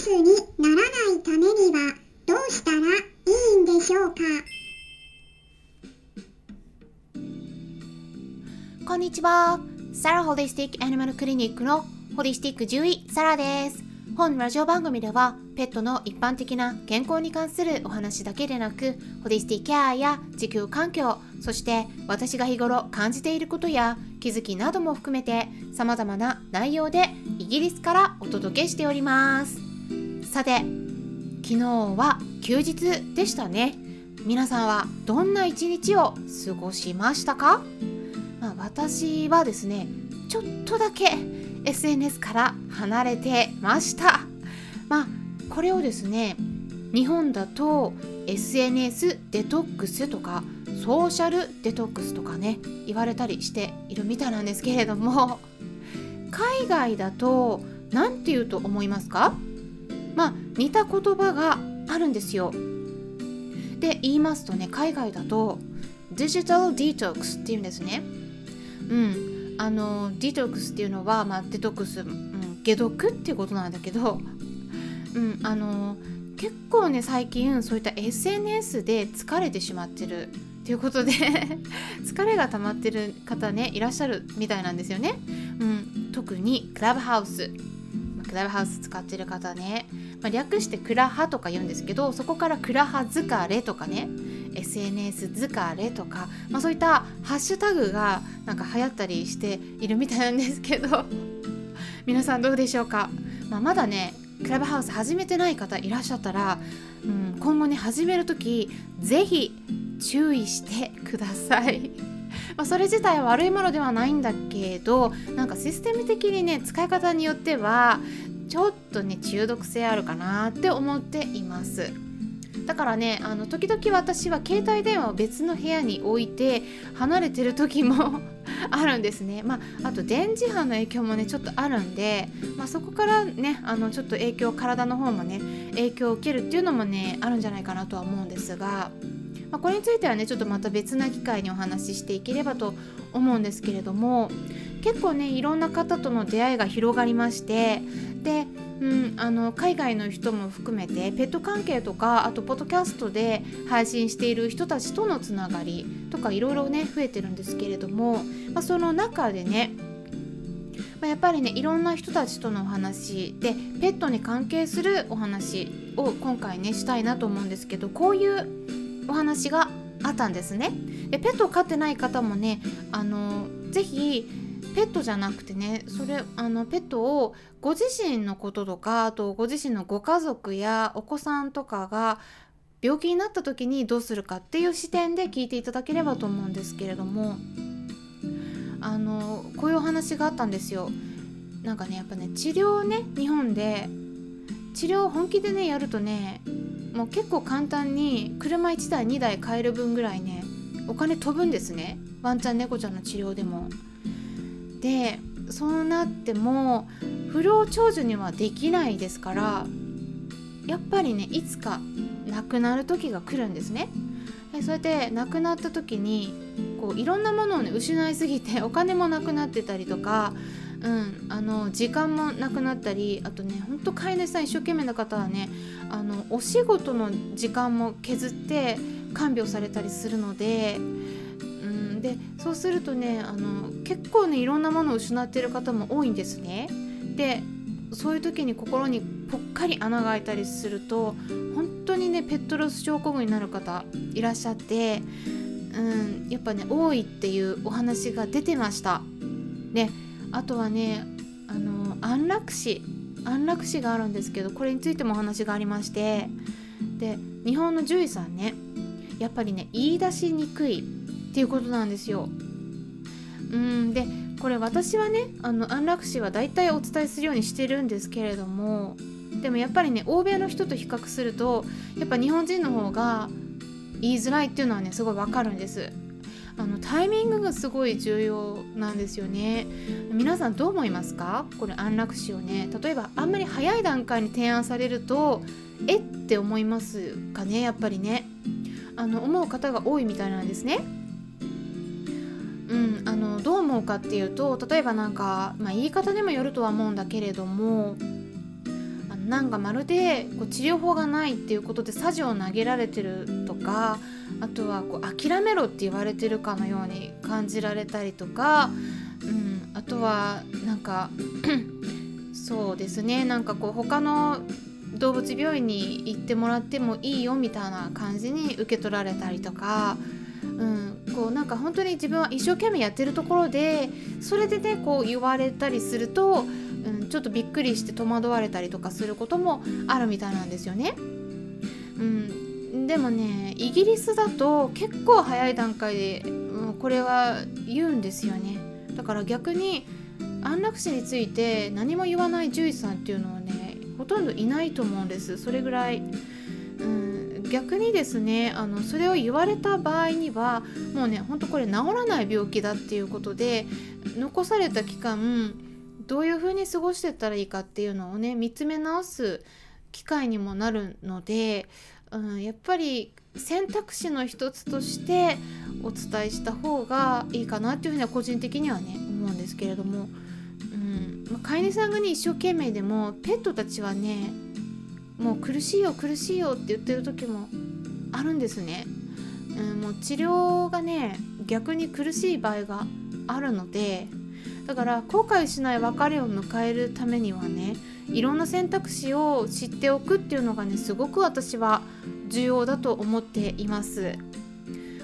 スにならないためにはどうしたらいいんでしょうか？こんにちは。サラホリスティックアニマルクリニックのホリスティック獣医サラです。本ラジオ番組ではペットの一般的な健康に関するお話だけでなくホリスティケアや地球環境そして私が日頃感じていることや気づきなども含めて様々な内容でイギリスからお届けしておりますさて昨日は休日でしたね。皆さんはどんな一日を過ごしましたか、まあ、私はですねちょっとだけ SNS から離れてました。まあこれをですね日本だと SNS デトックスとかソーシャルデトックスとかね言われたりしているみたいなんですけれども海外だと何て言うと思いますか？似た言葉があるんですよ。で言いますとね海外だとデジタルディトックスっていうんですね。うん。あのディトックスっていうのは、まあ、デトックス、うん、解毒っていうことなんだけどうんあの結構ね最近そういった SNS で疲れてしまってるっていうことで 疲れが溜まってる方ねいらっしゃるみたいなんですよね、うん、特にクラブハウスクラブハウス使ってる方ね、まあ、略してクラハとか言うんですけどそこからクラハ疲れとかね SNS 疲れとか、まあ、そういったハッシュタグがなんか流行ったりしているみたいなんですけど 皆さんどうでしょうか、まあ、まだねクラブハウス始めてない方いらっしゃったら、うん、今後ね始める時ぜひ注意してください。まあ、それ自体は悪いものではないんだけどなんかシステム的にね使い方によってはちょっとね中毒性あるかなって思っています。だからねあの時々私は携帯電話を別の部屋に置いて離れてる時も あるんですね。まああと電磁波の影響もねちょっとあるんで、まあ、そこからねあのちょっと影響体の方もね影響を受けるっていうのもねあるんじゃないかなとは思うんですがまあ、これについてはねちょっとまた別な機会にお話ししていければと思うんですけれども結構ねいろんな方との出会いが広がりまして、うん、あの海外の人も含めてペット関係とかあとポッドキャストで配信している人たちとのつながりとかいろいろね増えてるんですけれども、まあ、その中でねま、やっぱりねいろんな人たちとのお話でペットに関係するお話を今回ねしたいなと思うんですけどこういうお話があったんですね。でペットを飼ってない方もねあのぜひペットじゃなくてねそれあのペットをご自身のこととかあとご自身のご家族やお子さんとかが病気になった時にどうするかっていう視点で聞いていただければと思うんですけれどもあのこういうお話があったんですよ。なんかねやっぱね治療をね日本で治療を本気でねやるとねもう結構簡単に車1台2台買える分ぐらいねお金飛ぶんですねワンちゃん猫ちゃんの治療でも。でそうなっても不老長寿にはできないですからやっぱりねいつか亡くなる時が来るんですね。でそうやって亡くなった時にこういろんなものをね失いすぎて お金もなくなってたりとか、うん、あの時間もなくなったりあとねほんと飼い主さん一生懸命な方はねあのお仕事の時間も削って看病されたりするので。でそうするとねあの結構ねいろんなものを失っている方も多いんですね。でそういう時に心にぽっかり穴が開いたりすると本当にねペットロス症候群になる方いらっしゃって、うん、やっぱね多いっていうお話が出てました。であとはねあの安楽死安楽死があるんですけどこれについてもお話がありましてで日本の獣医さんねやっぱりね言い出しにくいっていうことなんですよ。うんでこれ私はねあの安楽死は大体お伝えするようにしてるんですけれどもでもやっぱりね欧米の人と比較するとやっぱ日本人の方が言いづらいっていうのはねすごいわかるんです。あのタイミングがすごい重要なんですよね。皆さんどう思いますか？これ安楽死をね例えばあんまり早い段階に提案されるとえって思いますかね？やっぱりねあの思う方が多いみたいなんですね。うん、あのどう思うかっていうと例えばなんか、まあ、言い方にもよるとは思うんだけれどもあのなんかまるでこう治療法がないっていうことでサジを投げられてるとかあとはこう諦めろって言われてるかのように感じられたりとか、うん、あとはなんか そうですねなんかこう他の動物病院に行ってもらってもいいよみたいな感じに受け取られたりとか、うん、こうなんか本当に自分は一生懸命やってるところでそれでねこう言われたりすると、うん、ちょっとびっくりして戸惑われたりとかすることもあるみたいなんですよね。うん、でもねイギリスだと結構早い段階で、うん、これは言うんですよね。だから逆に安楽死について何も言わない獣医さんっていうのはねほとんどいないと思うんですそれぐらい、逆にですねあのそれを言われた場合にはもうねほんとこれ治らない病気だっていうことで残された期間どういうふうに過ごしてったらいいかっていうのをね見つめ直す機会にもなるので、うん、やっぱり選択肢の一つとしてお伝えした方がいいかなっていうふうには個人的にはね思うんですけれども。まあ、飼い主さんがね一生懸命でもペットたちはねもう苦しいよ苦しいよって言ってる時もあるんですね、うん、もう治療がね逆に苦しい場合があるのでだから後悔しない別れを迎えるためにはねいろんな選択肢を知っておくっていうのがねすごく私は重要だと思っています。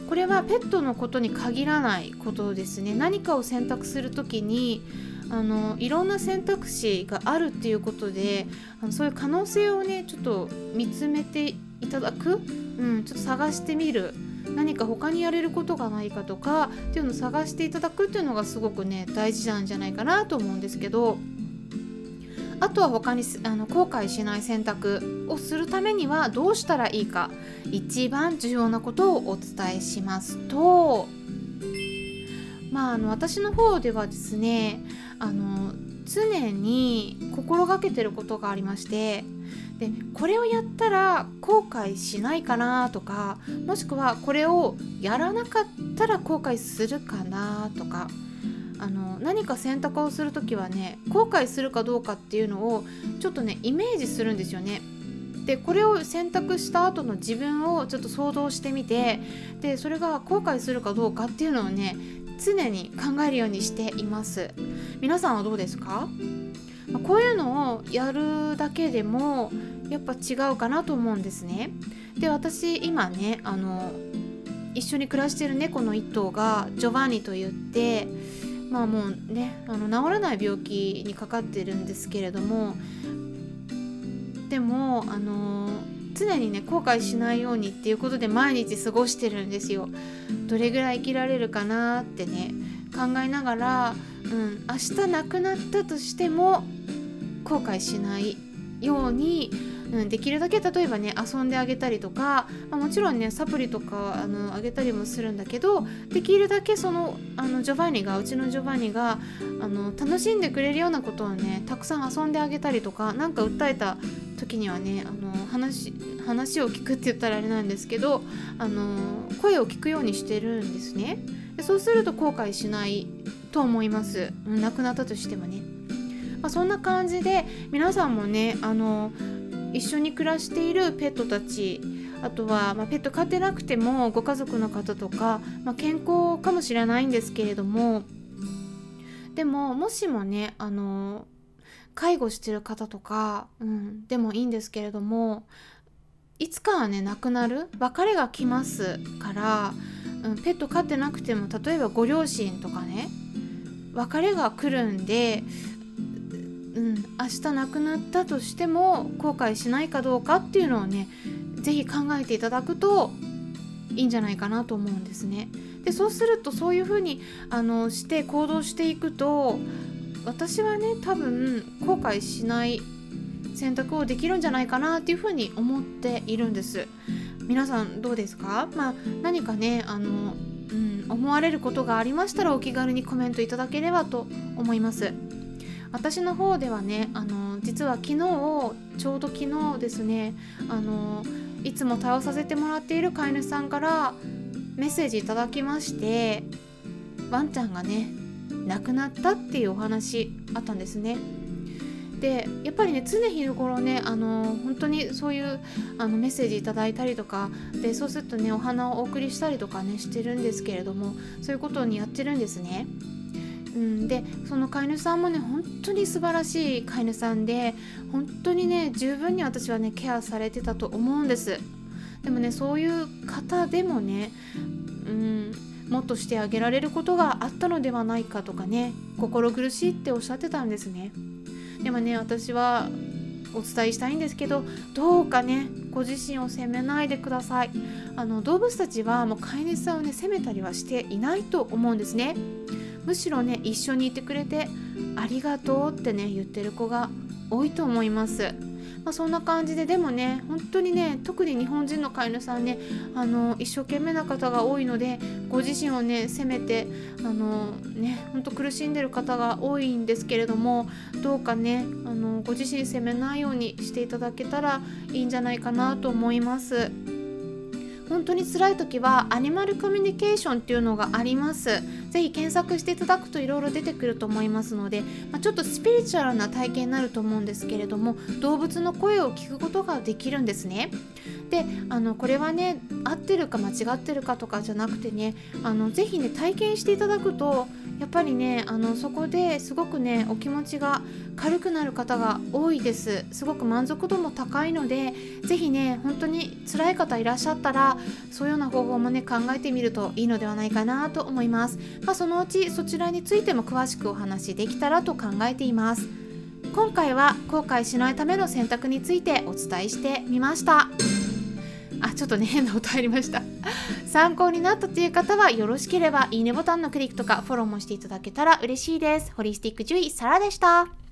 これはペットのことに限らないことですね。何かを選択する時にあのいろんな選択肢があるっていうことであのそういう可能性をねちょっと見つめていただく、うん、ちょっと探してみる。何か他にやれることがないかとかっていうのを探していただくっていうのがすごくね大事なんじゃないかなと思うんですけどあとは他にあの後悔しない選択をするためにはどうしたらいいか一番重要なことをお伝えしますとまああの私の方ではですねあの常に心がけてることがありましてでこれをやったら後悔しないかなとかもしくはこれをやらなかったら後悔するかなとかあの何か選択をする時はね後悔するかどうかっていうのをちょっとねイメージするんですよね。でこれを選択した後の自分をちょっと想像してみてでそれが後悔するかどうかっていうのをね常に考えるようにしています。皆さんはどうですか？こういうのをやるだけでもやっぱ違うかなと思うんですね。で私今ねあの一緒に暮らしてる猫の1頭がジョバンニと言ってまあもうねあの治らない病気にかかってるんですけれどもでもあの常にね後悔しないようにっていうことで毎日過ごしてるんですよ。どれぐらい生きられるかなってね考えながら、うん、明日亡くなったとしても後悔しないように、うん、できるだけ例えばね遊んであげたりとか、まあ、もちろんねサプリとかあのあげたりもするんだけどできるだけそのあのジョバンニがうちのジョバンニがあの楽しんでくれるようなことをねたくさん遊んであげたりとか何か訴えた時にはねあの話話を聞くって言ったらあれなんですけどあの声を聞くようにしてるんですね。でそうすると後悔しないと思います。亡くなったとしてもね、まあ、そんな感じで皆さんもねあの一緒に暮らしているペットたちあとは、まあ、ペット飼ってなくてもご家族の方とか、まあ、健康かもしれないんですけれどもでももしもねあの介護してる方とか、うん、でもいいんですけれどもいつかはね亡くなる別れが来ますから、うん、ペット飼ってなくても例えばご両親とかね別れが来るんで、うん、明日亡くなったとしても後悔しないかどうかっていうのをね是非考えていただくといいんじゃないかなと思うんですね。でそうするとそういうふうにあのして行動していくと私はね多分後悔しない選択をできるんじゃないかなっていうふうに思っているんです。皆さんどうですか？まあ何かねあの、うん、思われることがありましたらお気軽にコメントいただければと思います。私の方ではねあの実は昨日ちょうど昨日ですねあのいつも対応させてもらっている飼い主さんからメッセージいただきましてワンちゃんがね亡くなったっていうお話あったんですね。でやっぱりね常日頃ねあの本当にそういうあのメッセージいただいたりとかでそうするとねお花をお送りしたりとかねしてるんですけれどもそういうことにやってるんですね。うん、でその飼い主さんもね本当に素晴らしい飼い主さんで本当にね十分に私はねケアされてたと思うんですでもねそういう方でもね、うん、もっとしてあげられることがあったのではないかとかね心苦しいっておっしゃってたんですねでもね私はお伝えしたいんですけどどうかねご自身を責めないでください。あの動物たちはもう飼い主さんをね責めたりはしていないと思うんですね。むしろね一緒にいてくれてありがとうってね言ってる子が多いと思います。まあ、そんな感じででもね本当にね特に日本人の飼い主さんねあの一生懸命な方が多いのでご自身をね責めてあのね本当苦しんでる方が多いんですけれどもどうかねあのご自身責めないようにしていただけたらいいんじゃないかなと思います。本当に辛い時はアニマルコミュニケーションっていうのがあります。是非検索していただくといろいろ出てくると思いますので、まあ、ちょっとスピリチュアルな体験になると思うんですけれども動物の声を聞くことができるんですね。であのこれはね合ってるか間違ってるかとかじゃなくてねあのぜひね体験していただくとやっぱりねあのそこですごくねお気持ちが軽くなる方が多いです。すごく満足度も高いので是非ね本当に辛い方いらっしゃったらそういうような方法もね考えてみるといいのではないかなと思います、まあ、そのうちそちらについても詳しくお話しできたらと考えています。今回は後悔しないための選択についてお伝えしてみました。あちょっとね変な音入りました。参考になったという方はよろしければいいねボタンのクリックとかフォローもしていただけたら嬉しいです。ホリスティック獣医サラでした。